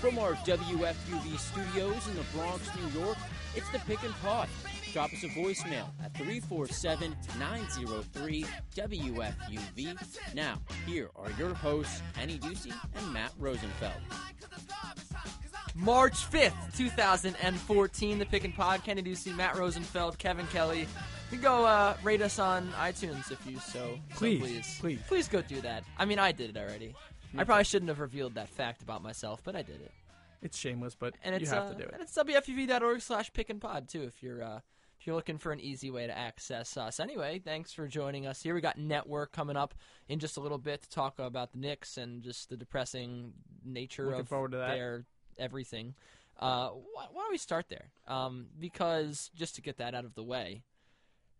From our WFUV studios in the Bronx, New York, it's the Pick and Pod. Drop us a voicemail at 347 903 WFUV. Now, here are your hosts, Annie Ducey and Matt Rosenfeld. March 5th, 2014, the Pick and Pod. Kenny Ducey, Matt Rosenfeld, Kevin Kelly. You can go uh, rate us on iTunes if you so, so Please, please. please. Please go do that. I mean, I did it already. I probably shouldn't have revealed that fact about myself, but I did it. It's shameless, but And it's you have uh, to do it. And it. it's wfuv.org slash pick and pod too if you're uh, if you're looking for an easy way to access us. Anyway, thanks for joining us here. We got network coming up in just a little bit to talk about the Knicks and just the depressing nature Looking of forward to that. their everything. Uh, why, why don't we start there? Um, because just to get that out of the way,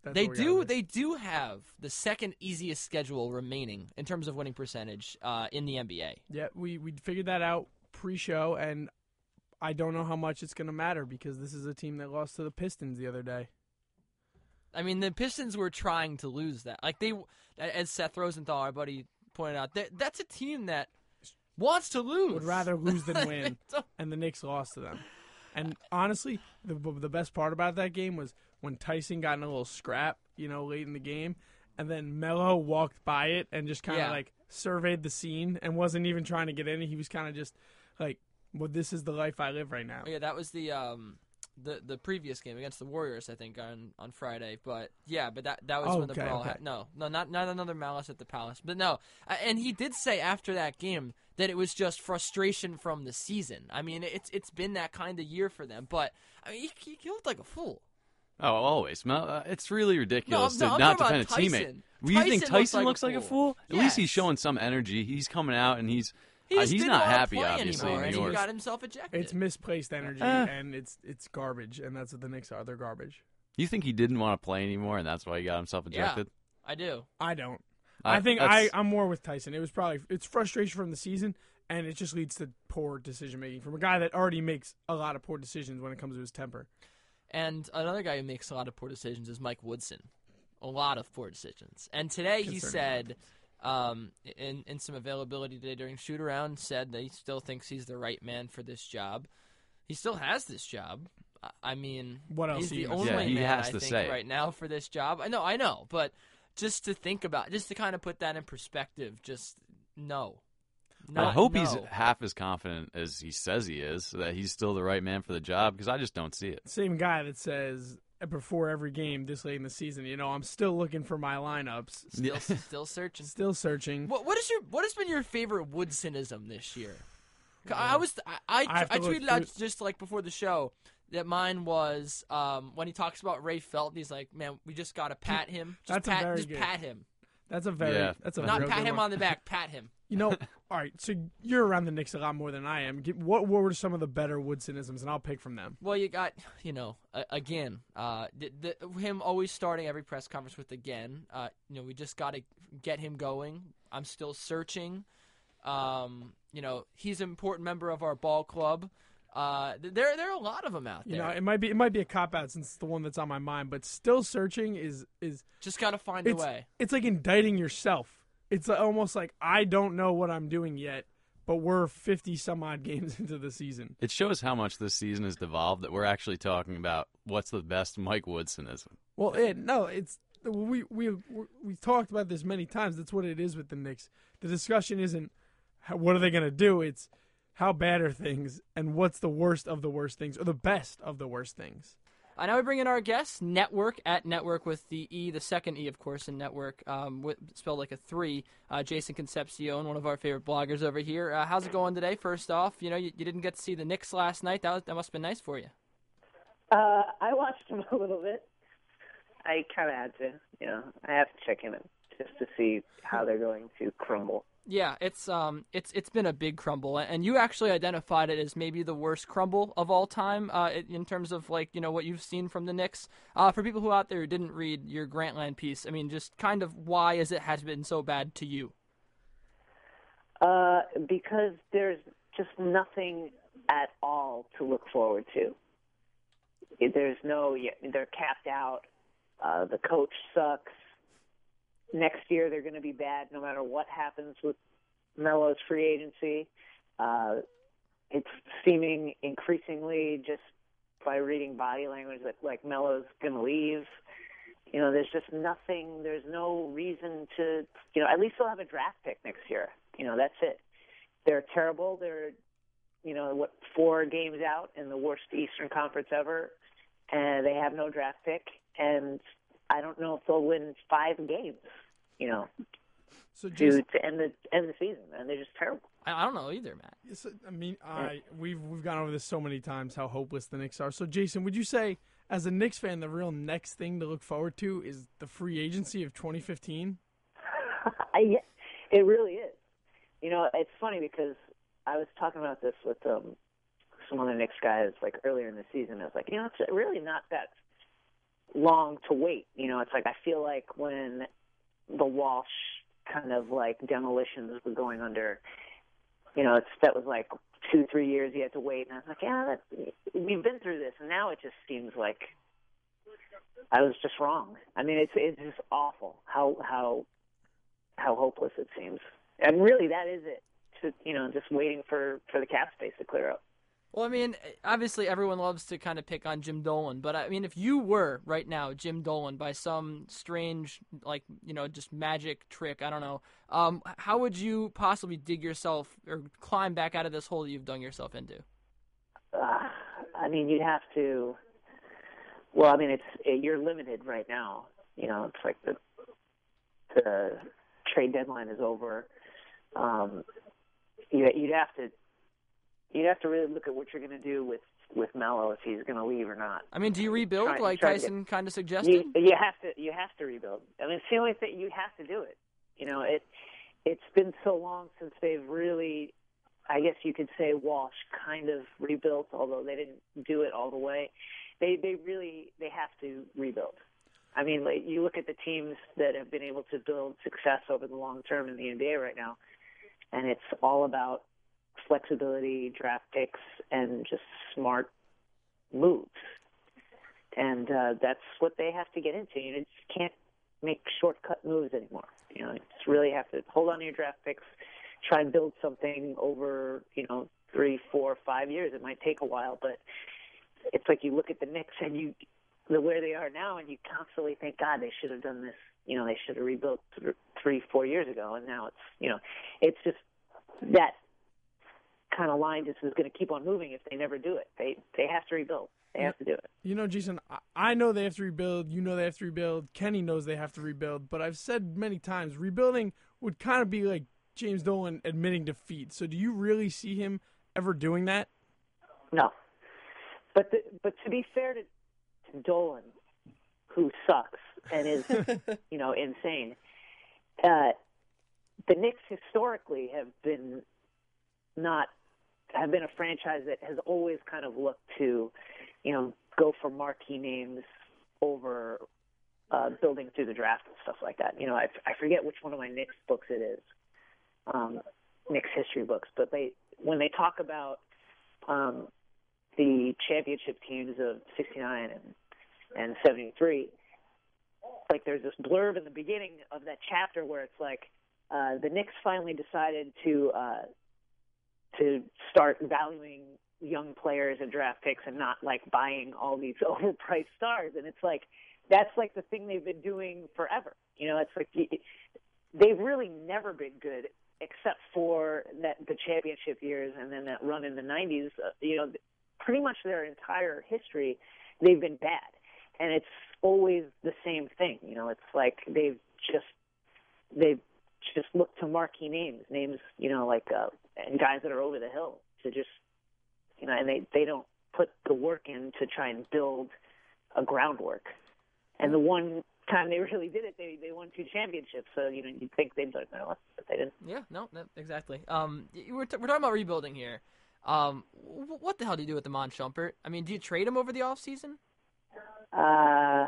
That's they do they do have the second easiest schedule remaining in terms of winning percentage uh, in the NBA. Yeah, we we figured that out pre-show, and I don't know how much it's going to matter because this is a team that lost to the Pistons the other day. I mean, the Pistons were trying to lose that. Like they, as Seth Rosenthal, our buddy, pointed out, that that's a team that wants to lose. Would rather lose than win, and the Knicks lost to them. And honestly, the the best part about that game was when Tyson got in a little scrap, you know, late in the game, and then Melo walked by it and just kind of Yeah. like surveyed the scene and wasn't even trying to get in. He was kind of just like, "Well, this is the life I live right now." Yeah, that was the um the the previous game against the Warriors, I think, on on Friday. But yeah, but that that was Oh, when the okay, brawl. okay. had no, no, not not another malice at the palace. But no, and he did say after that game that it was just frustration from the season. I mean, it's it's been that kind of year for them. But I mean, he, he looked like a fool. Oh, always. Mel, uh, it's really ridiculous No, to I'm not defend a teammate. Tyson. You think Tyson Tyson looks looks like like a a fool? At least he's showing some energy. He's coming out and he's He uh, he's didn't happy, obviously, anymore, in and New he got himself ejected. It's misplaced energy, Eh. and it's it's garbage, and that's what the Knicks are. They're garbage. You think he didn't want to play anymore, and that's why he got himself Yeah. ejected? I do. I don't. I- I think I, I'm more with Tyson. It was probably it's frustration from the season, and it just leads to poor decision making from a guy that already makes a lot of poor decisions when it comes to his temper. And another guy who makes a lot of poor decisions is Mike Woodson. A lot of poor decisions. And today he Concerning. said, um, in in some availability today during shoot around, said that he still thinks he's the right man for this job. He still has this job. I- I mean, What else he's the only? Yeah, he man has I to think say right now for this job. I know, I know, but just to think about, just to kind of put that in perspective, just no. I Not hope he's half as confident as he says he is, so that he's still the right man for the job. Because I just don't see it. Same guy that says before every game this late in the season, you know, I'm still looking for my lineups, still still searching. still searching. What what is your what has been your favorite Woodsonism this year? 'Cause I was I I, I I tweeted out just like before the show that mine was um, when he talks about Ray Felton. He's like, man, we just gotta pat him. Just That's a pat, very just good- pat him, That's a very Yeah. that's a not pat him one. on the back, pat him. You know, all right. So you're around the Knicks a lot more than I am. What what were some of the better Woodsonisms, and I'll pick from them. Well, you got you know uh, again uh, the, the, him always starting every press conference with again. Uh, you know we just got to get him going. I'm still searching. Um, you know he's an important member of our ball club. Uh, there there are a lot of them out there. You know, it might be it might be a cop out since it's the one that's on my mind, but still searching is is just got to find a way. it's like indicting yourself. It's almost like I don't know what I'm doing yet, but we're 50 some odd games into the season. It shows how much this season has devolved that we're actually talking about what's the best Mike Woodsonism. Well, it, no, it's we we we talked about this many times. That's what it is with the Knicks. The discussion isn't how, what are they going to do. It's how bad are things, and what's the worst of the worst things, or the best of the worst things. Uh, now we bring in our guest, Network at Network with the E, the second E, of course, in Network, um, with, spelled like a three. Uh, Jason Concepcion, one of our favorite bloggers over here. Uh, how's it going today? First off, you know you, you didn't get to see the Knicks last night. That was, that must have been nice for you. Uh, I watched them a little bit. I kind of had to, you know, I have to check in them just to see how they're going to crumble. Yeah, it's um, it's it's been a big crumble, and you actually identified it as maybe the worst crumble of all time, uh, in terms of like you know what you've seen from the Knicks. Uh, for people who out there who didn't read your Grantland piece, I mean, just kind of why is it has been so bad to you? Uh, because there's just nothing at all to look forward to. There's no, they're capped out. Uh, the coach sucks. Next year they're going to be bad no matter what happens with Melo's free agency. Uh, it's seeming increasingly just by reading body language that like Melo's going to leave. You know, there's just nothing. There's no reason to. You know, at least they'll have a draft pick next year. You know, that's it. They're terrible. They're, you know, what four games out in the worst Eastern Conference ever, and they have no draft pick. And I don't know if they'll win five games. You know, So to Jason, to end the end the season, and they're just terrible. I, I don't know either, Matt. Yes, I mean, I we've we've gone over this so many times how hopeless the Knicks are. So, Jason, would you say, as a Knicks fan, the real next thing to look forward to is the free agency of 2015? I, it really is. You know, it's funny because I was talking about this with um, some other Knicks guys like earlier in the season. I was like, you know, it's really not that long to wait. You know, it's like I feel like when the Walsh kind of like demolitions were going under, you know, it's that was like two, three years you had to wait, and I was like, yeah, that, we've been through this, and now it just seems like I was just wrong. I mean, it's it's just awful how how how hopeless it seems. And really, that is it. To, you know, just waiting for for the cap space to clear up. Well, I mean, obviously everyone loves to kind of pick on Jim Dolan, but I mean, if you were right now Jim Dolan by some strange, like you know, just magic trick, I don't know, um, how would you possibly dig yourself or climb back out of this hole that you've dug yourself into? Uh, I mean, you'd have to. Well, I mean, it's it, you're limited right now. You know, it's like the the trade deadline is over. Um, you, you'd have to you'd have to really look at what you're going to do with with Melo if he's going to leave or not. I mean, do you rebuild Try- like try Tyson kind of suggested? You, you have to you have to rebuild. I mean, it's the only thing you have to do it. You know, it it's been so long since they've really, I guess you could say Walsh kind of rebuilt, although they didn't do it all the way. They they really they have to rebuild. I mean, like, you look at the teams that have been able to build success over the long term in the NBA right now, and it's all about flexibility, draft picks, and just smart moves and uh, that's what they have to get into. You just can't make shortcut moves anymore. You know, you just really have to hold on to your draft picks, try and build something over you know three, four, five years. It might take a while, but it's like you look at the Knicks and you the where they are now, and you constantly think, God, they should have done this. You know, they should have rebuilt th- three, four years ago, and now it's you know, it's just that kind of line just is going to keep on moving if they never do it. They they have to rebuild. They have to do it. You know, Jason, I- know they have to rebuild. You know they have to rebuild. Kenny knows they have to rebuild. But I've said many times, rebuilding would kind of be like James Dolan admitting defeat. So do you really see him ever doing that? No. But the, but to be fair to, to Dolan, who sucks and is you know insane, uh, the Knicks historically have been not have been a franchise that has always kind of looked to, you know, go for marquee names over uh, building through the draft and stuff like that. You know, I, I forget which one of my Knicks books it is, um, Knicks history books, but they when they talk about um, the championship teams of '69 and and '73, like there's this blurb in the beginning of that chapter where it's like uh, the Knicks finally decided to uh, to start valuing young players and draft picks and not like buying all these overpriced stars. And it's like that's like the thing they've been doing forever. You know, it's like they've really never been good except for that the championship years and then that run in the 90s. Uh, you know, pretty much their entire history, they've been bad, and it's always the same thing. You know, it's like they've just they've just look to marquee names, names you know like uh, and guys that are over the hill to just you know, and they they don't put the work in to try and build a groundwork. And the one time they really did it, they they won two championships. So you know, you'd think they'd like, no, but they didn't. Yeah, no, no exactly. Um, we're, t- we're talking about rebuilding here. Um, what the hell do you do with Iman Shumpert? I mean, do you trade him over the offseason? Uh,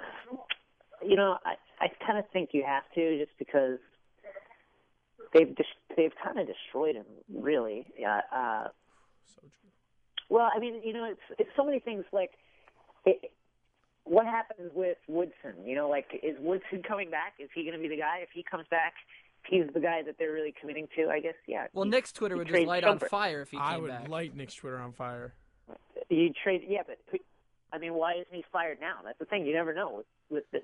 you know, I I kind of think you have to just because they've dis- they've kind of destroyed him, really. Yeah. Uh, So true. well, I mean, you know, it's it's so many things. Like, it, what happens with Woodson? You know, like is Woodson coming back? Is he going to be the guy? If he comes back, he's the guy that they're really committing to, I guess. Yeah. Well, you, Nick's Twitter would just trade light on fire if he came back. I would back. light Nick's Twitter on fire. You trade, yeah, but who- I mean, why isn't he fired now? That's the thing. You never know with, with this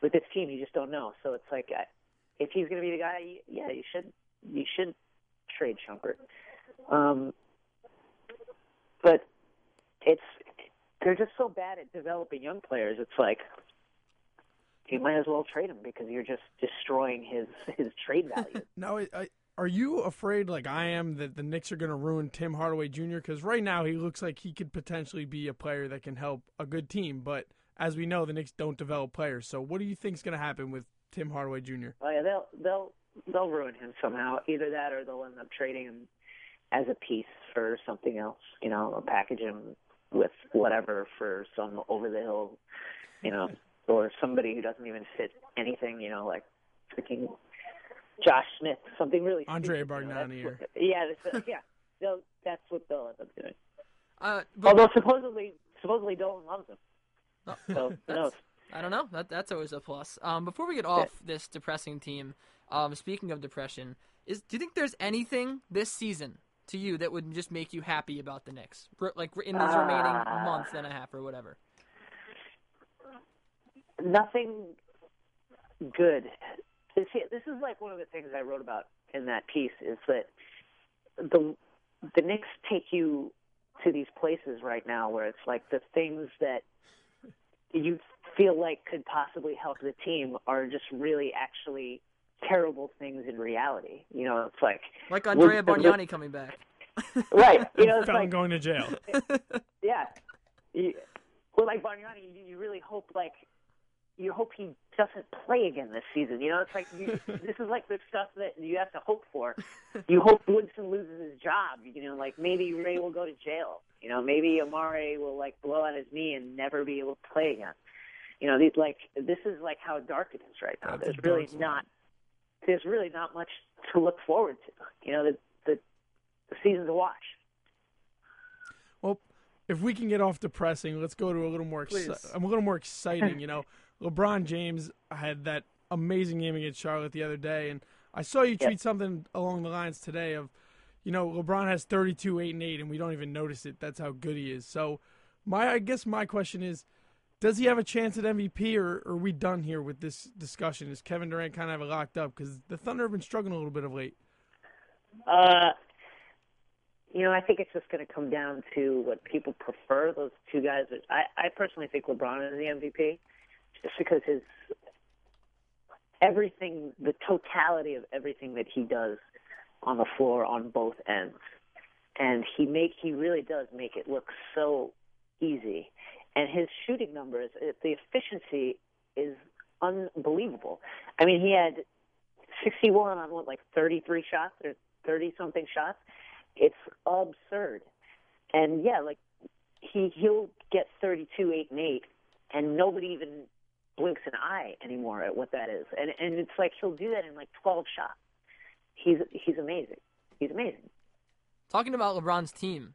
with this team. You just don't know. So it's like, I- if he's going to be the guy, yeah, you should you should trade Shumpert. Um, but it's they're just so bad at developing young players. It's like you might as well trade him because you're just destroying his his trade value. Now, I, are you afraid, like I am, that the Knicks are going to ruin Tim Hardaway Jr.? Because right now he looks like he could potentially be a player that can help a good team. But as we know, the Knicks don't develop players. So what do you think is going to happen with Tim Hardaway Jr.? Oh yeah, they'll they'll they'll ruin him somehow. Either that, or they'll end up trading him as a piece for something else. You know, or package him with whatever for some over the hill, you know, or somebody who doesn't even fit anything. You know, like freaking Josh Smith, something really. Andre stupid, you know, Bargnani what- yeah, that's, yeah. They'll, that's what they'll end up doing. Uh, but Although supposedly, supposedly Dolan loves him. Oh, So who knows? I don't know. That that's always a plus. Um, before we get off this depressing team, um, speaking of depression, is do you think there's anything this season to you that would just make you happy about the Knicks, like in these remaining Ah. month and a half or whatever? nothing good. See, this is like one of the things I wrote about in that piece is that the the Knicks take you to these places right now where it's like the things that you feel like could possibly help the team are just really actually terrible things in reality. You know, it's like Like Andrea Would- Bargnani coming back. right. You know, it's like going to jail. yeah. You, well, like Bargnani, you, you really hope like you hope he doesn't play again this season. You know, it's like you, this is like the stuff that you have to hope for. You hope Woodson loses his job. You know, like maybe Ray will go to jail. You know, maybe Amare will like blow out his knee and never be able to play again. You know, these like this is like how dark it is right now. That's There's really not there's really not much to look forward to. You know, the the, the season to watch. Well, if we can get off depressing, let's go to a little more exci- Please. a little more exciting. You know, LeBron James had that amazing game against Charlotte the other day, and I saw you tweet something along the lines today of, you know, LeBron has 32, 8, and 8, and we don't even notice it. That's how good he is. So, my I guess my question is, does he have a chance at MVP, or, or are we done here with this discussion? Is Kevin Durant kind of have it locked up because the Thunder have been struggling a little bit of late? Uh, you know, I think it's just going to come down to what people prefer. Those two guys. I, I personally think LeBron is the MVP, just because his everything, the totality of everything that he does on the floor on both ends, and he make he really does make it look so easy. And his shooting numbers, uh, the efficiency is unbelievable. I mean, he had 61 on what, like 33 shots or 30 something shots. It's absurd. And yeah, like he he'll get 32, 8, and 8, and nobody even blinks an eye anymore at what that is. And and it's like he'll do that in like 12 shots. He's he's amazing. He's amazing. Talking about LeBron's team,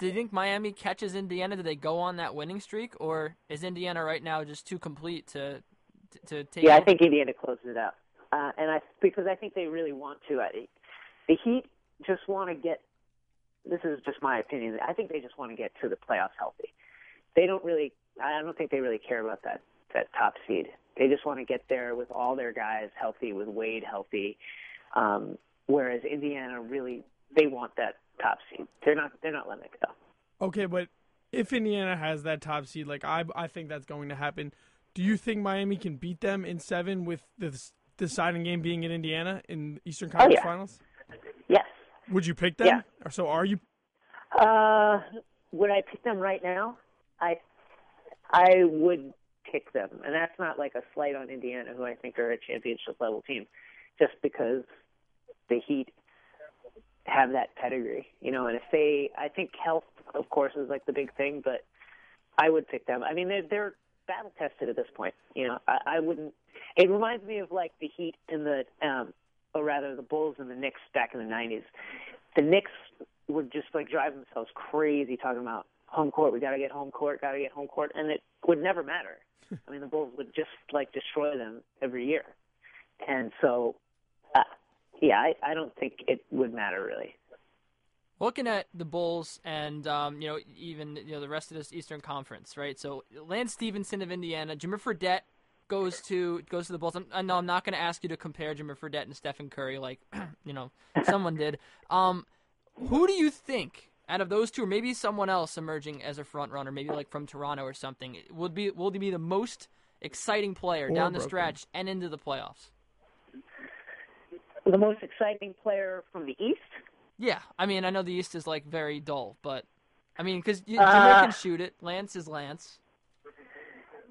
do you think Miami catches Indiana? Do they go on that winning streak, or is Indiana right now just too complete to to, to take? Yeah, I think Indiana closes it out, uh, and I because I think they really want to. I, the Heat just want to get. This is just my opinion. I think they just want to get to the playoffs healthy. They don't really. I don't think they really care about that that top seed. They just want to get there with all their guys healthy, with Wade healthy. Um, whereas Indiana really they want that top seed. They're not. They're not letting it go. Okay, but if Indiana has that top seed, like I, I think that's going to happen. Do you think Miami can beat them in seven with the deciding game being in Indiana in Eastern Conference yeah. Finals? Yes. Would you pick them? Yeah. Or so are you? Uh, would I pick them right now? I I would pick them, and that's not like a slight on Indiana, who I think are a championship level team, just because the Heat have that pedigree, you know. And if they, I think health, of course, is like the big thing, but I would pick them. I mean, they're they're battle tested at this point. You know, I, I wouldn't. It reminds me of like the Heat and the, um, or rather the Bulls and the Knicks back in the '90s. The Knicks would just like drive themselves crazy talking about home court. We got to get home court. Got to get home court, and it would never matter. I mean, the Bulls would just like destroy them every year, and so Uh, yeah, I, I don't think it would matter really. Looking at the Bulls and um, you know even you know the rest of this Eastern Conference, right? So Lance Stephenson of Indiana, Jimmer Fredette goes to goes to the Bulls. I'm, I know I'm not going to ask you to compare Jimmer Fredette and Stephen Curry like you know someone did. Um, who do you think out of those two, or maybe someone else emerging as a front runner, maybe like from Toronto or something, would be will be the most exciting player Or down the Brooklyn. stretch and into the playoffs? The most exciting player from the East? Yeah, I mean, I know the East is like very dull, but I mean, because Jimmer Uh, can shoot it, Lance is Lance.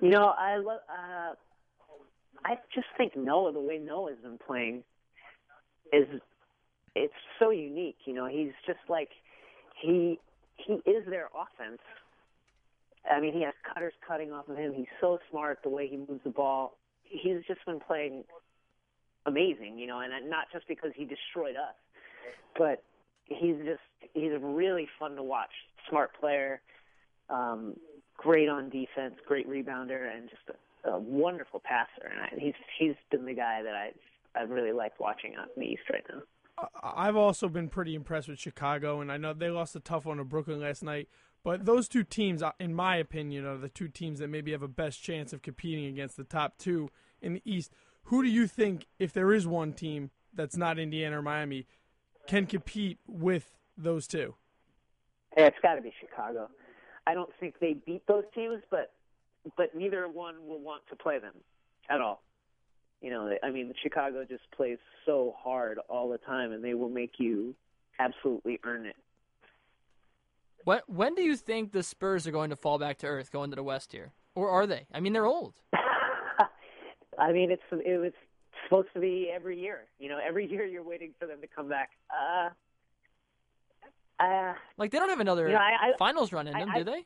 You know, I love. uh, I just think Noah, the way Noah's been playing, is it's so unique. You know, he's just like he he is their offense. I mean, he has cutters cutting off of him. He's so smart the way he moves the ball. He's just been playing amazing, you know, and not just because he destroyed us, but he's just he's really fun to watch. Smart player, um, great on defense, great rebounder, and just a, a wonderful passer. And I, he's he's been the guy that I I really like watching out in the East right now. I've also been pretty impressed with Chicago, and I know they lost a tough one to Brooklyn last night. But those two teams, in my opinion, are the two teams that maybe have a best chance of competing against the top two in the East. Who do you think, if there is one team that's not Indiana or Miami, can compete with those two? Yeah, it's got to be Chicago. I don't think they beat those teams, but but neither one will want to play them at all. You know, I mean, Chicago just plays so hard all the time, and they will make you absolutely earn it. When when do you think the Spurs are going to fall back to earth, going to the West here, or are they? I mean, they're old. I mean, it's it was supposed to be every year. You know, every year you're waiting for them to come back. Uh, uh, Like they don't have another You know, I- I- finals run in them, I- do they?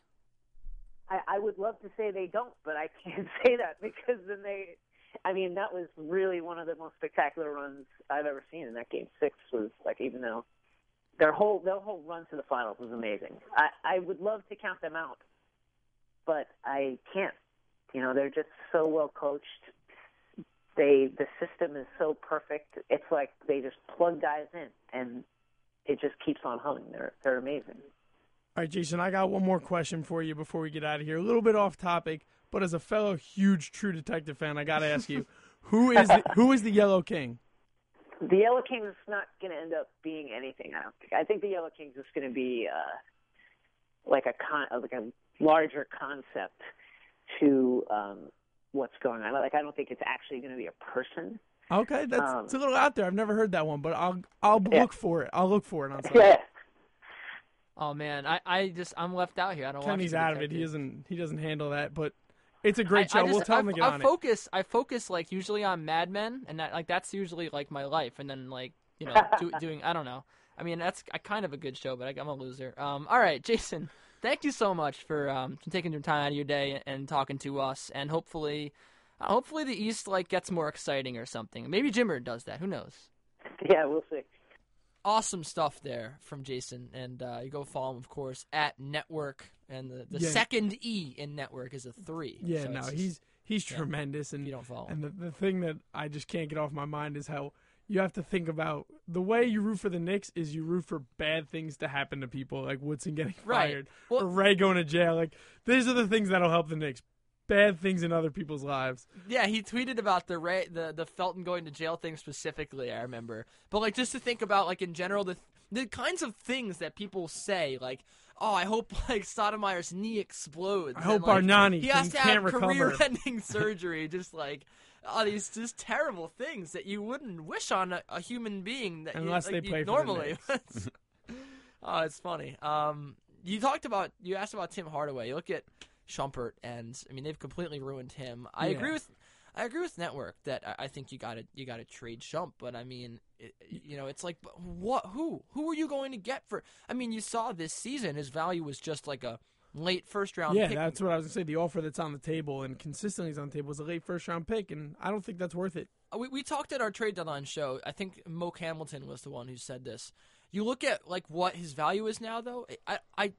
I, I would love to say they don't, but I can't say that because then they. I mean, that was really one of the most spectacular runs I've ever seen. In that game six was like, even though their whole their whole run to the finals was amazing. I I would love to count them out, but I can't. You know, they're just so well coached. They the system is so perfect. It's like they just plug guys in, and it just keeps on humming. They're they're amazing. All right, Jason, I got one more question for you before we get out of here. A little bit off topic, but as a fellow huge True Detective fan, I got to ask you, who is the, who is the Yellow King? The Yellow King is not going to end up being anything. I don't think. I think the Yellow King is just going to be uh, like a con, like a larger concept to um, what's going on. Like I don't think it's actually going to be a person. Okay, that's Um, it's a little out there. I've never heard that one, but I'll I'll Yeah. look for it. I'll look for it on something. Yeah. Oh man, I, I just I'm left out here. I don't. watch Kenny's out of it. He doesn't he doesn't handle that, but it's a great I, show. I just, we'll tell I, him to get I on it. focus. I focus like usually on Mad Men, and that like that's usually like my life. And then like you know do, doing I don't know. I mean that's a kind of a good show, but I, I'm a loser. Um, all right, Jason, thank you so much for um taking your time out of your day and talking to us, and hopefully, uh, hopefully the East like gets more exciting or something. Maybe Jimmer does that. Who knows? Yeah, we'll see. awesome stuff there from Jason. And uh, you go follow him, of course, at Network. And the, the Yeah. second E in Network is a three. Yeah, So no, just- he's he's yeah. tremendous, if and you don't follow and him. the the thing that I just can't get off my mind is how you have to think about the way you root for the Knicks is you root for bad things to happen to people, like Woodson getting Right. fired Well- or Ray going to jail. Like these are the things that'll help the Knicks. Bad things in other people's lives. Yeah, he tweeted about the Ray, the the Felton going to jail thing specifically. I remember, but like just to think about like in general the the kinds of things that people say like. Oh, I hope like Stoudemire's knee explodes. I and, hope like, Arnani he has can- to have recover. career-ending surgery. Just like oh, these just terrible things that you wouldn't wish on a, a human being that you- Unless like, they you play for the normally. oh, it's funny. Um, you talked about you asked about Tim Hardaway. You look at Shumpert, and I mean they've completely ruined him. I Yeah. agree with I agree with Network that I, I think you got to you got to trade Shump, but I mean, it, you know, it's like but what? Who? Who are you going to get for? I mean, you saw this season his value was just like a late first round. yeah, pick. that's what I was gonna say. The offer that's on the table and consistently is on the table is a late first round pick, and I don't think that's worth it. Uh, we, we talked at our trade deadline show. I think Moke Hamilton was the one who said this. You look at like what his value is now, though. I, I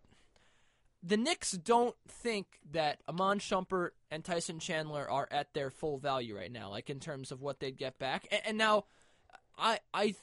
the Knicks don't think that Iman Shumpert and Tyson Chandler are at their full value right now, like in terms of what they'd get back. And, and now, I I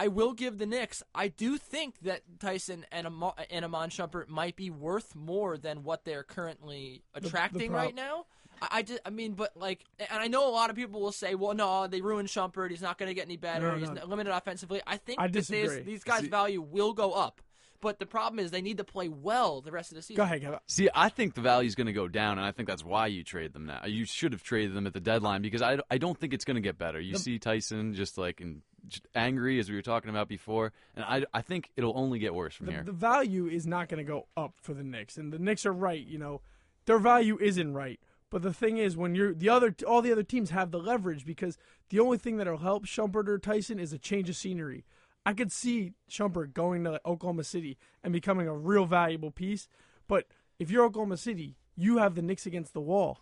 I will give the Knicks. I do think that Tyson and Am- and Iman Shumpert might be worth more than what they're currently attracting prob- right now. I, I, just, I mean, but like, and I know a lot of people will say, "Well, no, they ruined Shumpert. He's not going to get any better. No, He's no. limited offensively." I think I that these, disagree. these guys' See- value will go up, but the problem is they need to play well the rest of the season. Go ahead, Kevin. See, I think the value is going to go down, and I think that's why you trade them now. You should have traded them at the deadline because I, I don't think it's going to get better. You see Tyson just like in, just angry as we were talking about before, and I, I think it'll only get worse from The, here. the value is not going to go up for the Knicks, and the Knicks are right. You know, their value isn't right. But the thing is, when you're the other, all the other teams have the leverage because the only thing that'll help Shumpert or Tyson is a change of scenery. I could see Shumpert going to Oklahoma City and becoming a real valuable piece. But if you're Oklahoma City, you have the Knicks against the wall.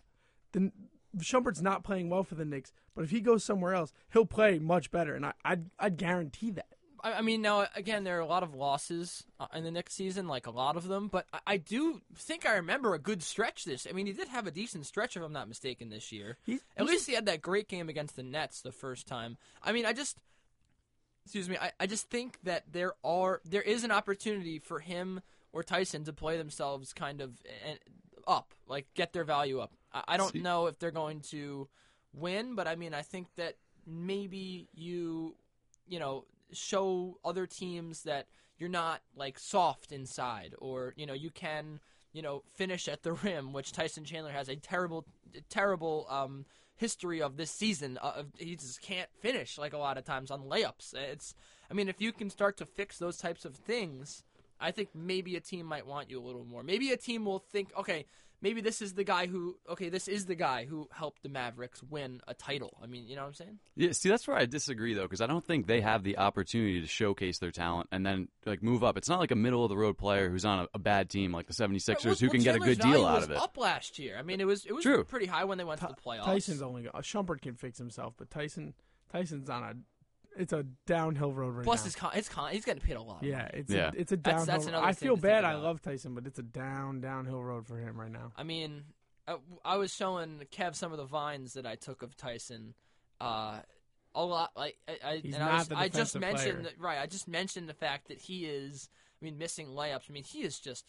Then Shumpert's not playing well for the Knicks, but if he goes somewhere else, he'll play much better, and I, I'd, I'd guarantee that. I I mean, now again, there are a lot of losses uh, in the next season, like a lot of them. But I, I do think I remember a good stretch. This, I mean, he did have a decent stretch, if I'm not mistaken, this year. He's, At he's least he had that great game against the Nets the first time. I mean, I just, excuse me, I, I just think that there are there is an opportunity for him or Tyson to play themselves kind of eh, up, like get their value up. I, don't See- know if they're going to win, but I mean, I think that maybe you, you know, show other teams that you're not like soft inside, or you know, you can, you know, finish at the rim, which Tyson Chandler has a terrible, terrible um, history of this season. Uh, of- he just can't finish like a lot of times on layups. It's, I mean, if you can start to fix those types of things, I think maybe a team might want you a little more. Maybe a team will think, okay, maybe this is the guy who, okay, this is the guy who helped the Mavericks win a title. I mean, you know what I'm saying? Yeah, see, that's where I disagree though, because I don't think they have the opportunity to showcase their talent and then like move up. It's not like a middle of the road player who's on a, a bad team like the 76ers Well, who well, can get a good deal out of it. Up last year. I mean, it was it was True. pretty high when they went to the playoffs. Tyson's only uh, Shumpert can fix himself, but Tyson Tyson's on a it's a downhill road right Plus now. his con, his con, he's getting paid a lot. yeah, it's Yeah. A, it's a downhill. that's another I feel to bad. I love Tyson, but it's a down downhill road for him right now. I mean, I, I was showing Kev some of the vines that I took of Tyson. Uh, a lot like I, I and I, was, I just mentioned that, right. I just mentioned the fact that he is. I mean, missing layups. I mean, he is just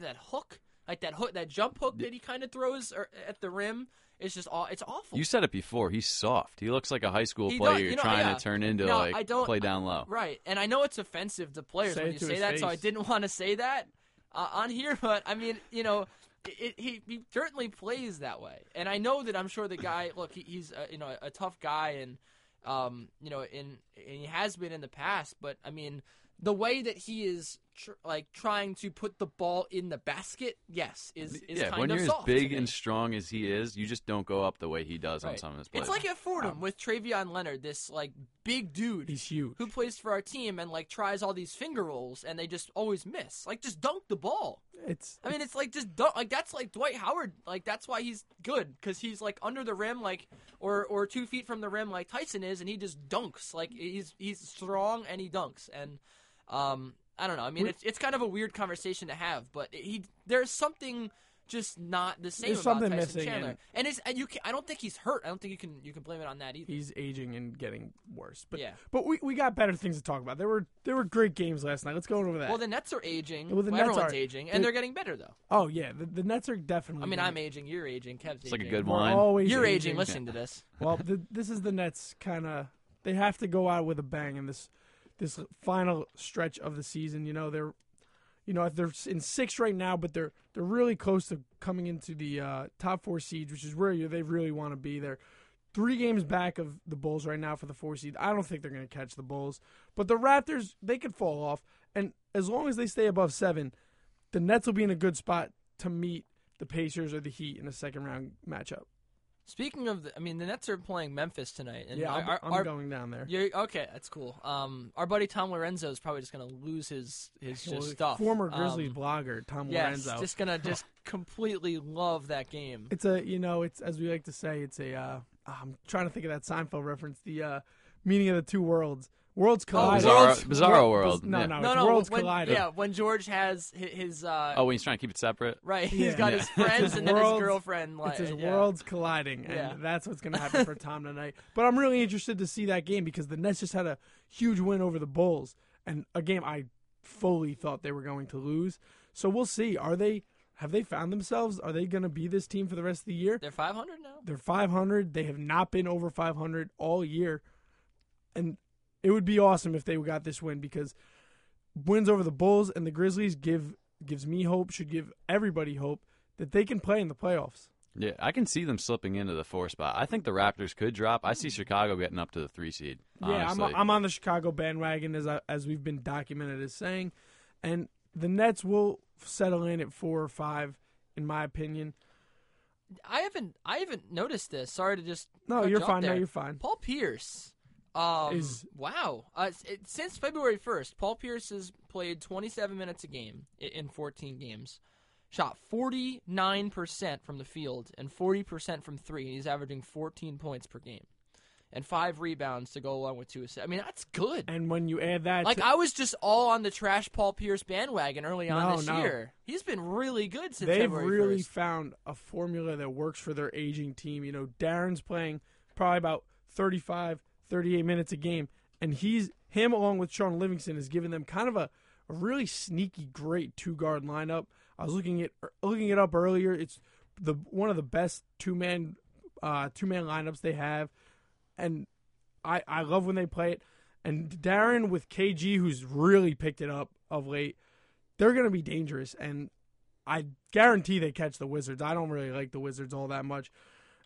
that hook, like that hook, that jump hook that he kind of throws at the rim. It's just aw- it's awful. You said it before. He's soft. He looks like a high school He player you're you know, trying yeah. to turn into No, like I don't- play down low. Right, and I know it's offensive to players Say when you say his that, so I didn't want to say that uh, on here. But I mean, you know, it, he he certainly plays that way, and I know that I'm sure the guy. Look, he, he's uh, you know a tough guy, and um, you know, in and he has been in the past. But I mean, the way that he is tr- like trying to put the ball in the basket, yes, is is yeah, kind when of you're as soft to big me. and strong as he is, you just don't go up the way he does on Right. some of his plays. It's like at Fordham with Travion Leonard, this like big dude He's huge. who plays for our team and like tries all these finger rolls and they just always miss. Like just dunk the ball. It's I mean, it's like just dunk. Like that's like Dwight Howard. Like that's why he's good because he's like under the rim, like or or two feet from the rim, like Tyson is, and he just dunks. Like he's he's strong and he dunks. And um, I don't know. I mean, We- it's it's kind of a weird conversation to have, but he there's something. Just not the same There's about something Tyson missing, Chandler, and- and it's and you can, I don't think he's hurt. I don't think you can you can blame it on that either. he's aging and getting worse. But Yeah. but we, we got better things to talk about. There were there were great games last night. Let's go over that. Well, the Nets are aging. Well, the Well, Nets everyone's are- aging, they- and they're getting better though. oh yeah, the, the Nets are definitely. I mean, gonna- I'm aging. You're aging. Kev's It's like a good we're wine. always You're aging. aging. Listening to this. well, the, this is the Nets kind of they have to go out with a bang in this this final stretch of the season. You know they're you know they're in six right now, but they're they're really close to coming into the uh, top four seeds, which is where they really want to be. They're three games back of the Bulls right now for the four seed. I don't think they're going to catch the Bulls, but the Raptors they could fall off, and as long as they stay above seven, the Nets will be in a good spot to meet the Pacers or the Heat in a second round matchup. Speaking of, the, I mean, the Nets are playing Memphis tonight, and yeah, our, I'm, our, I'm our- going down there. okay, that's cool. Um, our buddy Tom Lorenzo is probably just gonna lose his his just Well, stuff. Former Grizzlies Um, blogger Tom yes, Lorenzo. just gonna just completely love that game. It's a you know it's as we like to say it's a uh, I'm trying to think of that Seinfeld reference the uh, meaning of the two worlds Worlds colliding. Bizarro- Worlds- Bizarro World- World, No, yeah. no, no, no. Worlds when, colliding. Yeah, when George has hi- his. Uh, Oh, when he's trying to keep it separate. right. He's Yeah. got Yeah. his friends and then his girlfriend. Like, It's his yeah. worlds colliding, and Yeah. that's what's going to happen for Tom tonight. But I'm really interested to see that game because the Nets just had a huge win over the Bulls, and a game I fully thought they were going to lose. So we'll see. Are they? Have they found themselves? Are they going to be this team for the rest of the year? They're 500 now. They're 500. They have not been over 500 all year, and it would be awesome if they got this win because wins over the Bulls and the Grizzlies give gives me hope. Should give everybody hope that they can play in the playoffs. Yeah, I can see them slipping into the four spot. I think the Raptors could drop. I see Chicago getting up to the three seed. Yeah, I'm, honestly. I'm on the Chicago bandwagon as I, as we've been documented as saying, and the Nets will settle in at four or five, in my opinion. I haven't. I haven't noticed this. Sorry to just. No, you're you off fine. No, you're fine. Paul Pierce. Um, Is- wow. Uh, it, since February 1st, Paul Pierce has played 27 minutes a game in 14 games. Shot 49% from the field and 40% from three. He's averaging 14 points per game. And five rebounds to go along with two assists. I mean, that's good. And when you add that, Like, to, I was just all on the trash Paul Pierce bandwagon early on No, this no. year. He's been really good since they've February really 1st. found a formula that works for their aging team. You know, Deron's playing probably about 35, 38 minutes a game, and he's him along with Shaun Livingston has given them kind of a, a really sneaky, great two guard lineup. I was looking at looking it up earlier. It's the one of the best two man uh, two man lineups they have, and I I love when they play it. And Deron with KG, who's really picked it up of late, they're going to be dangerous. And I guarantee they catch the Wizards. I don't really like the Wizards all that much,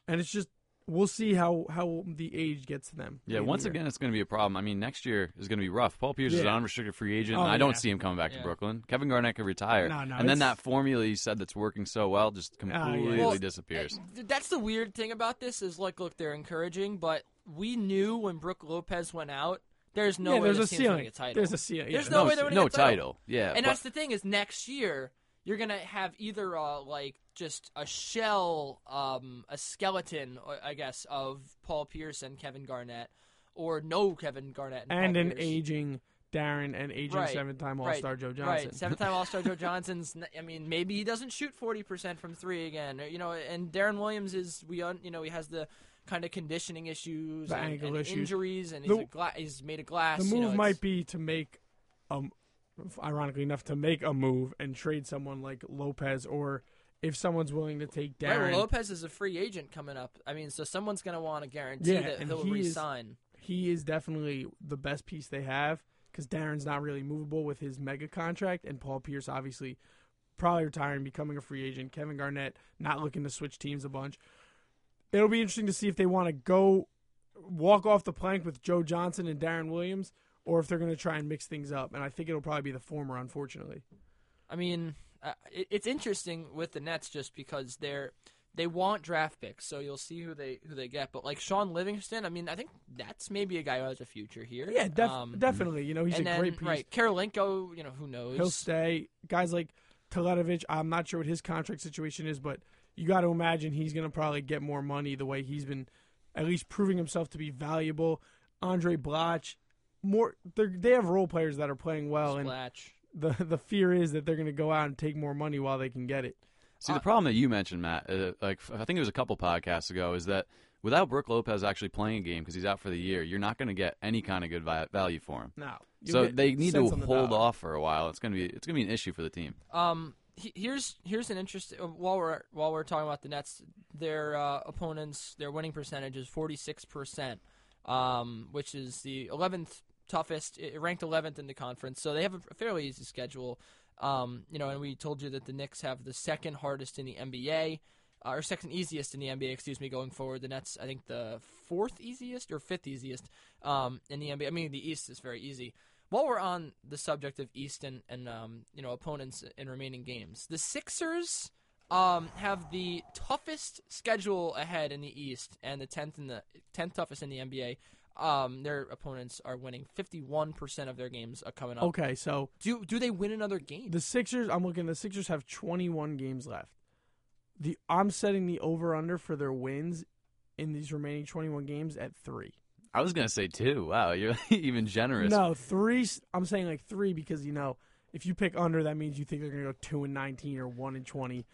and it's just we'll see how how the age gets to them. Yeah, once year. again, it's going to be a problem. I mean, next year is going to be rough. Paul Pierce is an unrestricted free agent, Oh, and I don't see him coming back Yeah. to Brooklyn. Kevin Garnett could retire, No, no, and then that formula you said that's working so well just completely Well, disappears. Uh, That's the weird thing about this is like, look, they're encouraging, but we knew when Brook Lopez went out, there's no yeah, way there's this a team's gonna ceiling. get a title. There's a ceiling. There's no no, way they're winning no a title. title. Yeah, and but- that's the thing is next year you're gonna have either uh, like just a shell, um, a skeleton, uh, I guess, of Paul Pierce and Kevin Garnett, or no Kevin Garnett and, and an Pierce. aging Deron and aging Right, seven time All Star Joe Johnson. Right, seven-time All-Star Joe Johnson's. I mean, maybe he doesn't shoot forty percent from three again. You know, and Deron Williams is we, un, you know, he has the kind of conditioning issues, The and, ankle and issues. injuries, and he's, The- a gla- he's made of glass. the you move know, might be to make, um, ironically enough, to make a move and trade someone like Lopez, or if someone's willing to take Right, Deron. well, Lopez is a free agent coming up. I mean, so someone's going to want to guarantee Yeah, that he'll he is- resign. he is definitely the best piece they have because Deron's not really movable with his mega contract, and Paul Pierce obviously probably retiring, becoming a free agent. Kevin Garnett not looking to switch teams a bunch. It'll be interesting to see if they want to go walk off the plank with Joe Johnson and Deron Williams, or if they're going to try and mix things up. And I think it'll probably be the former, unfortunately. I mean, uh, it, it's interesting with the Nets just because they're they want draft picks, so you'll see who they who they get. But like Shaun Livingston, I mean, I think that's maybe a guy who has a future here. Yeah, def- Um, definitely. You know, he's a then, great piece. right, Kirilenko, you know, who knows? He'll stay. Guys like Teletovic, I'm not sure what his contract situation is, but you got to imagine he's going to probably get more money the way he's been at least proving himself to be valuable. Andray Blatche, more they're- they have role players that are playing well, and Splatch. the the fear is that they're going to go out and take more money while they can get it. See, Uh, the problem that you mentioned, Matt, uh, like I think it was a couple podcasts ago, is that without Brook Lopez actually playing a game because he's out for the year, you're not going to get any kind of good vi- value for him. No. So they need to the hold dollar. off for a while. It's going to be it's going to be an issue for the team. Um, he- here's here's an interesting. uh, While we're while we're talking about the Nets, their uh, opponents, their winning percentage is forty six percent, um, which is the eleventh toughest, it ranked eleventh in the conference. So they have a fairly easy schedule. Um, you know, and we told you that the Knicks have the second hardest in the NBA. Uh, or second easiest in the NBA, excuse me, going forward. The Nets, I think, the fourth easiest or fifth easiest um, in the NBA. I mean, the East is very easy. While we're on the subject of East and, and um, you know opponents in remaining games, the Sixers um, have the toughest schedule ahead in the East and the tenth in the tenth toughest in the NBA. Um, their opponents are winning fifty one percent of their games are coming up. Okay, so Do do they win another game? the Sixers, I'm looking. The Sixers have 21 games left. The I'm setting the over under for their wins in these remaining 21 games at three. I was gonna say two. Wow, you're even generous. No, three. I'm saying like three because you know if you pick under, that means you think they're gonna go two and nineteen or one and twenty.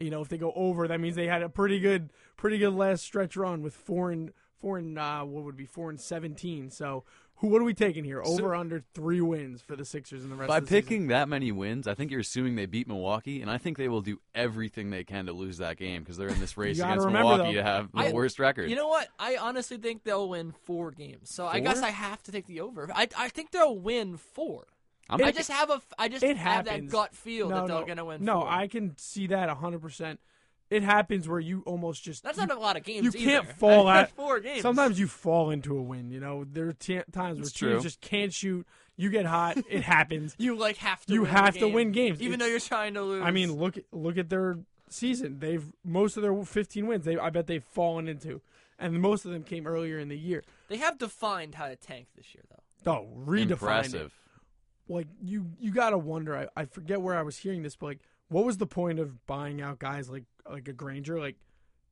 You know, if they go over, that means they had a pretty good, pretty good last stretch run with four and four and uh, what would be four and seventeen. So, who what are we taking here? Over So- under three wins for the Sixers in the rest By of the season? picking that many wins, I think you're assuming they beat Milwaukee, and I think they will do everything they can to lose that game because they're in this race against Milwaukee though, to have the I- worst record. You know what? I honestly think they'll win four games. So I guess I have to take the over. I I think they'll win four. I'm I just have a f- I just have that gut feel no, that they're no, gonna win. No, four. I can see that hundred percent. It happens where you almost just That's you, not a lot of games. you can't either. fall at- four games. Sometimes you fall into a win. You know, there are t- times where It's teams just can't shoot. You get hot. It happens. you like have to. You win have the to win games. even It's- though you're trying to lose. I mean, look look at their season. They've most of their 15 wins. They I bet they've fallen into, and most of them came earlier in the year. they have defined how to tank this year, though. Oh, redefined impressive. it. Like you, you gotta wonder. I, I forget where I was hearing this, but like, what was the point of buying out guys like like a Granger? Like,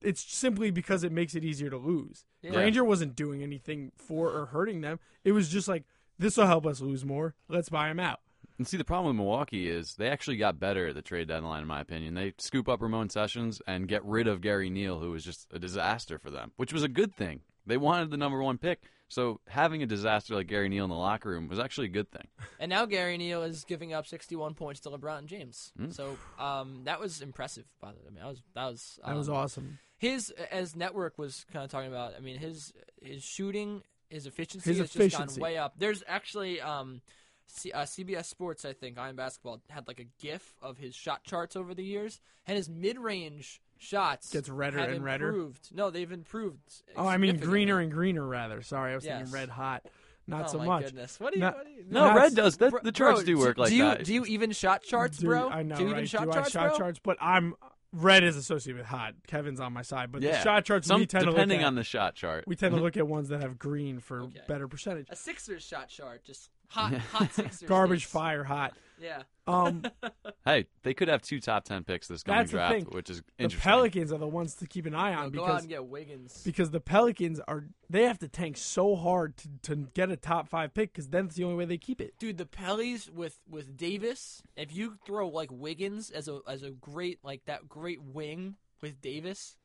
it's simply because it makes it easier to lose. Yeah. Granger wasn't doing anything for or hurting them. It was just like this will help us lose more. Let's buy him out. And see, the problem with Milwaukee is they actually got better at the trade deadline, in my opinion. They scoop up Ramon Sessions and get rid of Gary Neal, who was just a disaster for them, which was a good thing. They wanted the number one pick, so having a disaster like Gary Neal in the locker room was actually a good thing. And now Gary Neal is giving up 61 points to LeBron James. Hmm. So um, that was impressive. By the way, I mean, that was that was That was um, awesome. his as network was kind of talking about. I mean, his his shooting, his efficiency His has just efficiency. gone way up. There's actually um, C- uh, CBS Sports, I think, Eye on Basketball had like a GIF of his shot charts over the years, and his mid range shots Gets redder have and redder? improved. No, they've improved. Oh, I mean greener and greener rather. Sorry, I was Yes. thinking red hot. Not so much. oh so my much. Goodness, what do you? Not- what do you No, That's- Red does. That, Bro- the charts bro, do work like do you, that. Do you even shot charts, Dude, bro? I know, do you even right? shot Do charts, I shot bro? charts? But I'm red is associated with hot. Kevin's on my side, but yeah, the shot charts Some, we tend to look depending at, on the shot chart. we tend to look at ones that have green for Okay. better percentage. A Sixers shot chart, just hot, hot Sixers. Garbage takes. fire hot. Yeah. Um, Hey, they could have two top ten picks this coming That's the draft, thing. which is the interesting. Pelicans are the ones to keep an eye No, on go out because and get Wiggins. because the Pelicans are they have to tank so hard to, to get a top five pick because then it's the only way they keep it. Dude, the Pellies with with Davis. If you throw like Wiggins as a as a great like that great wing with Davis,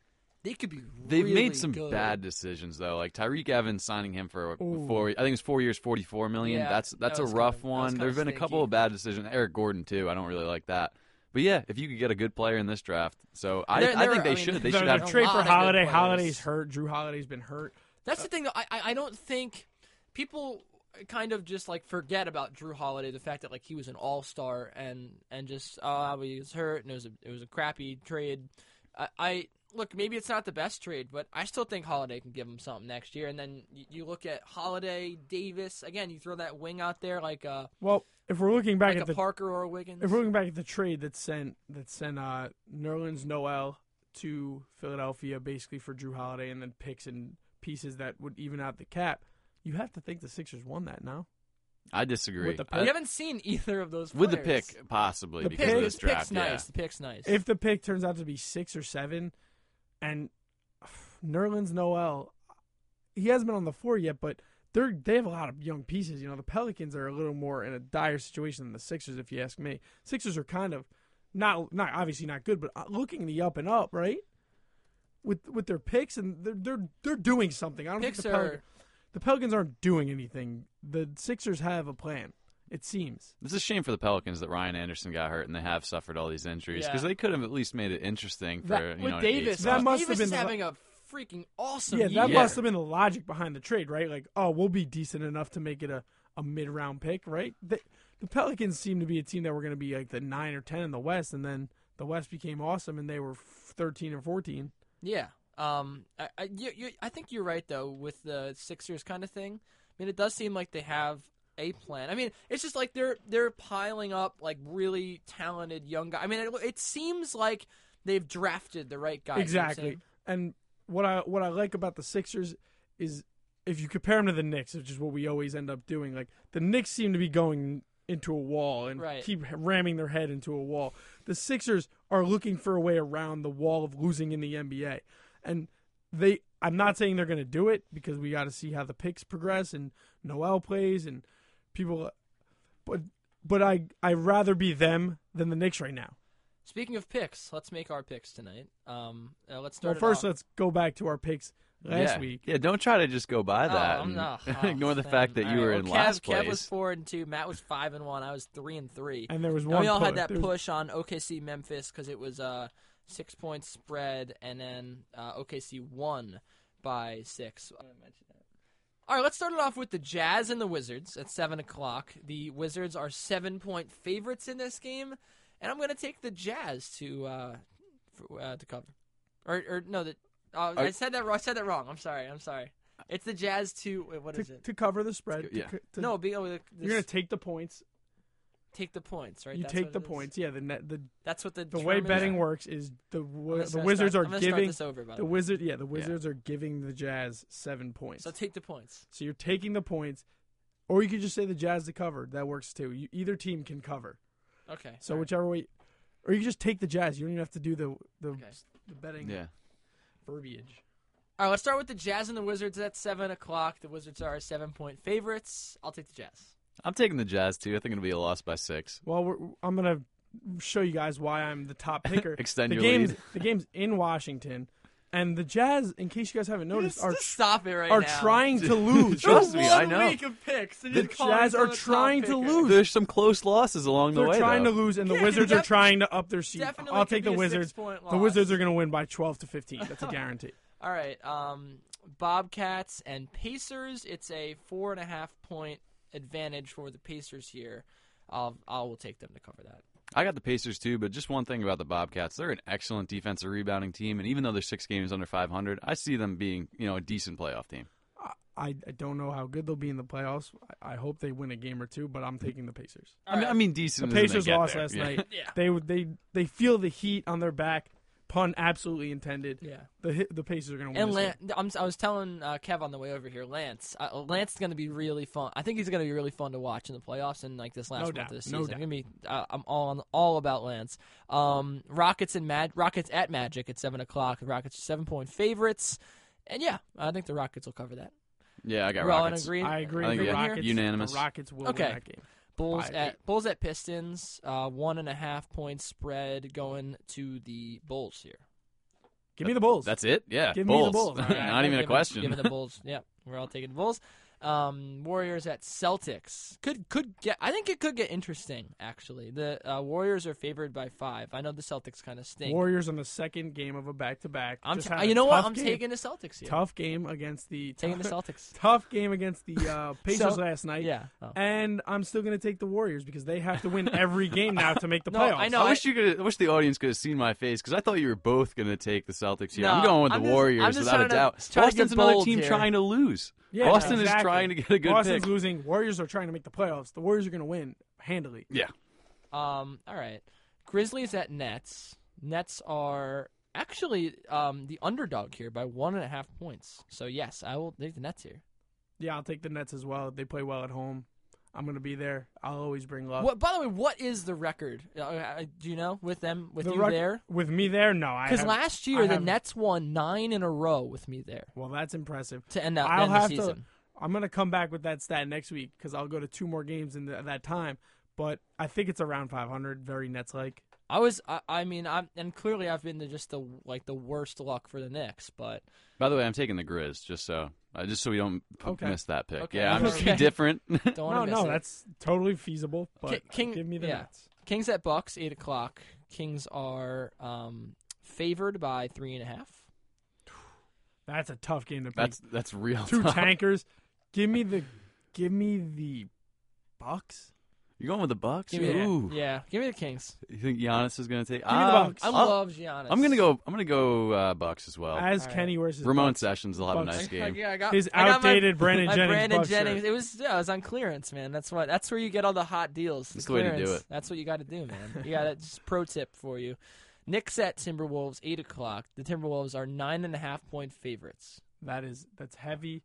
they could be. They've really made some good. bad decisions though, like Tyreke Evans signing him for Ooh. four. I think it was four years, forty-four million. Yeah, that's that's that a rough kinda- one. There've been a couple of bad decisions. Eric Gordon too. I don't really like that. But yeah, if you could get a good player in this draft, so I, There- I there- think they I mean, should. They should have. a trade for Holiday. Holiday's hurt. Jrue Holiday's been hurt. That's the thing. Though. I I, I don't think people kind of just like forget about Jrue Holiday. The fact that like he was an All Star and and just oh he was hurt and it was a it was a crappy trade. I, I look maybe it's not the best trade, but I still think Holiday can give him something next year. And then you, you look at Holiday, Davis again. You throw that wing out there like a Well, if we're looking back like at the Parker or Wiggins. if we're looking back at the trade that sent that sent uh, Nerlens Noel to Philadelphia basically for Jrue Holiday and then picks and pieces that would even out the cap, you have to think the Sixers won that now. I disagree. With the we I- haven't seen either of those with the players. pick, possibly The because pick- of The this pick's draft. nice. Yeah. The pick's nice. If the pick turns out to be six or seven, and Nerlens Noel, he hasn't been on the floor yet, but they're they have a lot of young pieces. You know, the Pelicans are a little more in a dire situation than the Sixers, if you ask me. Sixers are kind of not not obviously not good, but uh, looking the up and up, right? With with their picks and they're they're they're doing something. I don't picks think the, Pelic- are the Pelicans aren't doing anything. The Sixers have a plan. It seems. It's a shame for the Pelicans that Ryan Anderson got hurt and they have suffered all these injuries Yeah. because they could have at least made it interesting for That- you know an Davis. That spot. must have been is the- having a freaking awesome Yeah, that year. must have been the logic behind the trade, right? Like, oh, we'll be decent enough to make it a, a mid round pick, right? The, the Pelicans seem to be a team that were going to be like the nine or ten in the West, and then the West became awesome, and they were thirteen or fourteen. Yeah. Um. I I, you, you, I think you're right though with the Sixers kind of thing. I mean, it does seem like they have a plan. I mean, it's just like they're they're piling up like really talented young guys. I mean, it, it seems like they've drafted the right guys. you know what exactly. And what I what I like about the Sixers is if you compare them to the Knicks, which is what we always end up doing. Like the Knicks seem to be going into a wall and Right. keep ramming their head into a wall. The Sixers are looking for a way around the wall of losing in the NBA, and they I'm not saying they're going to do it because we got to see how the picks progress and Noel plays and people. But but I I'd rather be them than the Knicks right now. Speaking of picks, let's make our picks tonight. Um, uh, let's start. it first off. let's go back to our picks last yeah. week. Yeah, don't try to just go by Oh, that. I'm not- oh, ignore the man. fact that All you right, were well, in Kev, last Kev was four and two. Matt was five and one. I was three and three. And there was And one. we all push. had that There was- push on OKC Memphis because it was a six point spread, and then uh, OKC won by six. I mention that. All right, let's start it off with the Jazz and the Wizards at seven o'clock. The Wizards are seven point favorites in this game, and I'm going to take the Jazz to uh, for, uh, to cover. Or, or no, that uh, I said that. wrong. I said that wrong. I'm sorry. I'm sorry. It's the Jazz to wait, what to, is it? to cover the spread. Yeah. co- to- no, be, oh, the, you're going to take the points. Take the points, right? You That's take the points. Yeah, the net, the That's what the the way determines- betting works is the I'm wi- gonna the start- Wizards I'm are gonna start giving this over, by the way. wizard yeah the Wizards are giving the Jazz seven points. So take the points. So you're taking the points, or you could just say the Jazz to cover. That works too. You, either team can cover. Okay. So all right. whichever way, or you just take the Jazz. You don't even have to do the the, Okay. the betting Yeah. verbiage. All right, let's start with the Jazz and the Wizards at seven o'clock. The Wizards are seven point favorites. I'll take the Jazz. I'm taking the Jazz too. I think it'll be a loss by six. Well, we're, I'm gonna show you guys why I'm the top picker. Extend the your game's lead. the game's in Washington, and the Jazz, in case you guys haven't noticed, Just, are just stop it right are now. trying to lose. Trust me, I One know. week of picks. and The Jazz are a trying to lose. There's some close losses along the way. They're trying though. to lose, and the Yeah, Wizards are trying to up their seed. I'll take the Wizards. The. Wizards are going to win by 12 to 15. That's a guarantee. All right. Um, Bobcats and Pacers. It's a four and a half point advantage for the Pacers here. I'll I will take them to cover that. I got the Pacers too, but just one thing about the Bobcats: they're an excellent defensive rebounding team, and even though they're six games under 500, I see them being, you know, a decent playoff team. I, I don't know how good they'll be in the playoffs. I, I hope they win a game or two, but I'm taking the Pacers. I mean, I mean, decent. The as in they Pacers lost there. last Yeah. night. Yeah. They they they feel the heat on their back. Pun absolutely intended. Yeah. The hit, the Pacers are going to win. And this Lan- game. I'm, I was telling uh, Kev on the way over here, Lance. Uh, Lance is going to be really fun. I think he's going to be really fun to watch in the playoffs and like this last No month doubt, of the season. no season. doubt. Gonna be, uh, I'm all on, all about Lance. Um, Rockets and Mad Rockets at Magic at seven o'clock. The Rockets are seven point favorites, and yeah, I think the Rockets will cover that. Yeah, I got We're all in Rockets. agree- I agree. I think the yeah, Rockets, unanimous. The Rockets will Okay. win that game. Bulls Five, at eight. Bulls at Pistons. Uh, one and a half point spread going to the Bulls here. Give me the Bulls. That's it. Yeah, Give me the Bulls. Bulls. All right, Not even a Give it- question. Give it the Bulls. yeah, we're all taking the Bulls. Um, Warriors at Celtics could could get. I think it could get interesting. Actually, the uh, Warriors are favored by five. I know the Celtics kind of stink. Warriors on the second game of a back to back. I'm ta- you know what? I'm taking the Celtics here. tough game against the Taking the Celtics. tough game against the uh, Pacers So- last night. Yeah. Oh. And I'm still going to take the Warriors because they have to win every game now to make the No, playoffs. I know. I wish you could. I wish the audience could have seen my face because I thought you were both going to take the Celtics here. I'm going with I'm the just- Warriors without a doubt. trying to get Boston's another team here. trying to lose. Yeah, Boston exactly. is trying to get a good Boston's pick. losing. Warriors are trying to make the playoffs. The Warriors are going to win handily. Yeah, Um. All right. Grizzlies at Nets. Nets are actually um the underdog here by one and a half points. So yes, I will take the Nets here. Yeah, I'll take the Nets as well. They play well at home. I'm going to be there. I'll always bring love. What? By the way, what is the record? Uh, uh, do you know with them with The you rec- there? With me there? No. I Because have- last I year the have- Nets won nine in a row with me there Well, that's impressive. to end, out, I'll end the have season. to. I'm going to come back with that stat next week because I'll go to two more games in the, that time. But I think it's around 500. Very Nets like. I was, I, I mean, I'm, and clearly I've been the, just the like the worst luck for the Knicks, but By the way, I'm taking the Grizz just so uh, just so we don't p- Okay. miss that pick. Okay. Yeah, I'm just Okay. different. don't No, to miss no, it. that's totally feasible. But Ki- King- give me the yeah. Nets. Kings at Bucks, eight o'clock. Kings are um, favored by three and a half. That's a tough game to pick. that's that's real. two tough. tankers. Give me the, give me the Bucks. You going with the Bucks? Give me, Ooh. yeah, give me the Kings. You think Giannis is going to take? Give me the Um, Bucks. I I'll- love Giannis. I'm gonna go. I'm gonna go uh, Bucks as well. As All right. Kenny wears his Ramon Bucks. Sessions will have a Bucks. nice I- game. yeah, I got His I got my- outdated Brandon my Jennings. Brandon Bucks Jennings. shirt. It was yeah, it was on clearance, man. That's what. That's where you get all the hot deals. That's the way to do clearance. it. That's what you got to do, man. You got to just pro tip for you. Knicks at Timberwolves, eight o'clock. The Timberwolves are nine and a half point favorites. That is that's heavy.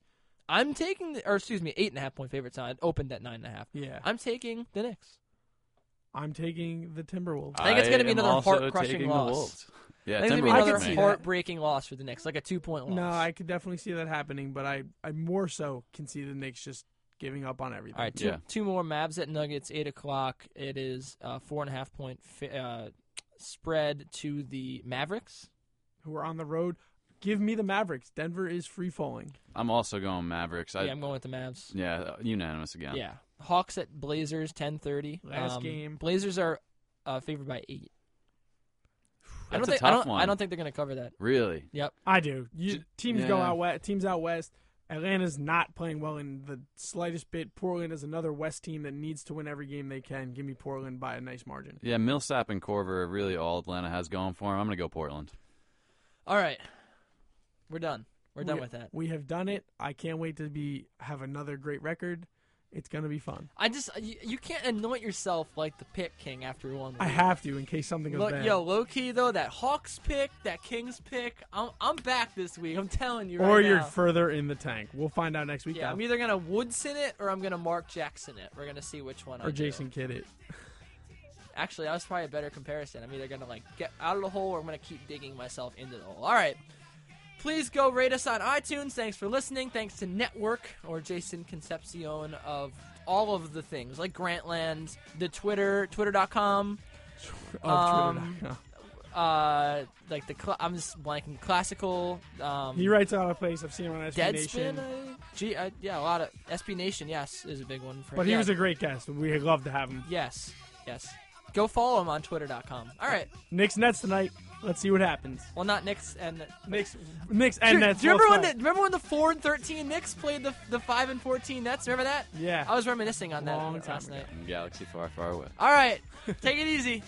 I'm taking, the, or excuse me, eight and a half point favorites. Now it opened at nine and a half. Yeah, I'm taking the Knicks. I'm taking the Timberwolves. I think it's gonna be another heart-crushing loss. Wolves. Yeah, I think it'd be another could for see me. that. heartbreaking loss for the Knicks, like a two point loss. No, I could definitely see that happening, but I, I more so can see the Knicks just giving up on everything. All right, two, Yeah. two more Mavs at Nuggets, eight o'clock. It is uh, four and a half point fi- uh, spread to the Mavericks. Who are on the road? Give me the Mavericks. Denver is free falling. I'm also going Mavericks. I, yeah, I'm going with the Mavs. yeah, uh, unanimous again. Yeah, Hawks at Blazers, ten thirty. Last game. Blazers are uh, favored by eight. I don't That's a think I tough don't, one. I don't think they're going to cover that. Really? Yep. I do. You, J- teams go out west. Teams out west. Atlanta's not playing well in the slightest bit. Portland is another West team that needs to win every game they can. Give me Portland by a nice margin. Yeah, Millsap and Korver are really all Atlanta has going for them. I'm going to go Portland. All right, we're done. We're done We- with that. We have done it. I can't wait to be have another great record. It's gonna be fun. I just you, you can't anoint yourself like the pick king after one. I have to in case something goes Look, bad. yo, low key though, that Hawks pick, that Kings pick, I'm I'm back this week. I'm telling you. or you're now. further in the tank. We'll find out next week. Yeah, Al. I'm either gonna Woodson it or I'm gonna Mark Jackson it. We're gonna see which one. I or do. Jason Kidd it. Actually, that was probably a better comparison. I'm either gonna like get out of the hole or I'm gonna keep digging myself into the hole. All right. Please go rate us on iTunes. Thanks for listening. Thanks to Network or Jason Concepcion of all of the things like Grantland, the Twitter, twitter.com, Of Um, uh, like the cl- I'm just blanking classical. Um, he writes out a place. I've seen him on SB Deadspin. Nation. Uh, G, uh, yeah, a lot of SB Nation. Yes, is a big one for. But he yeah, was a great guest. We'd love to have him. yes, yes. Go follow him on Twitter.com. All right. Knicks Nets tonight. Let's see what happens. Well, not Knicks and. Knicks, Knicks and you- Nets. do you remember when the remember when the four and thirteen Knicks played the the five and fourteen Nets? Remember that? Yeah. I was reminiscing on that Long time last night. Galaxy far, far away. All right, take it easy.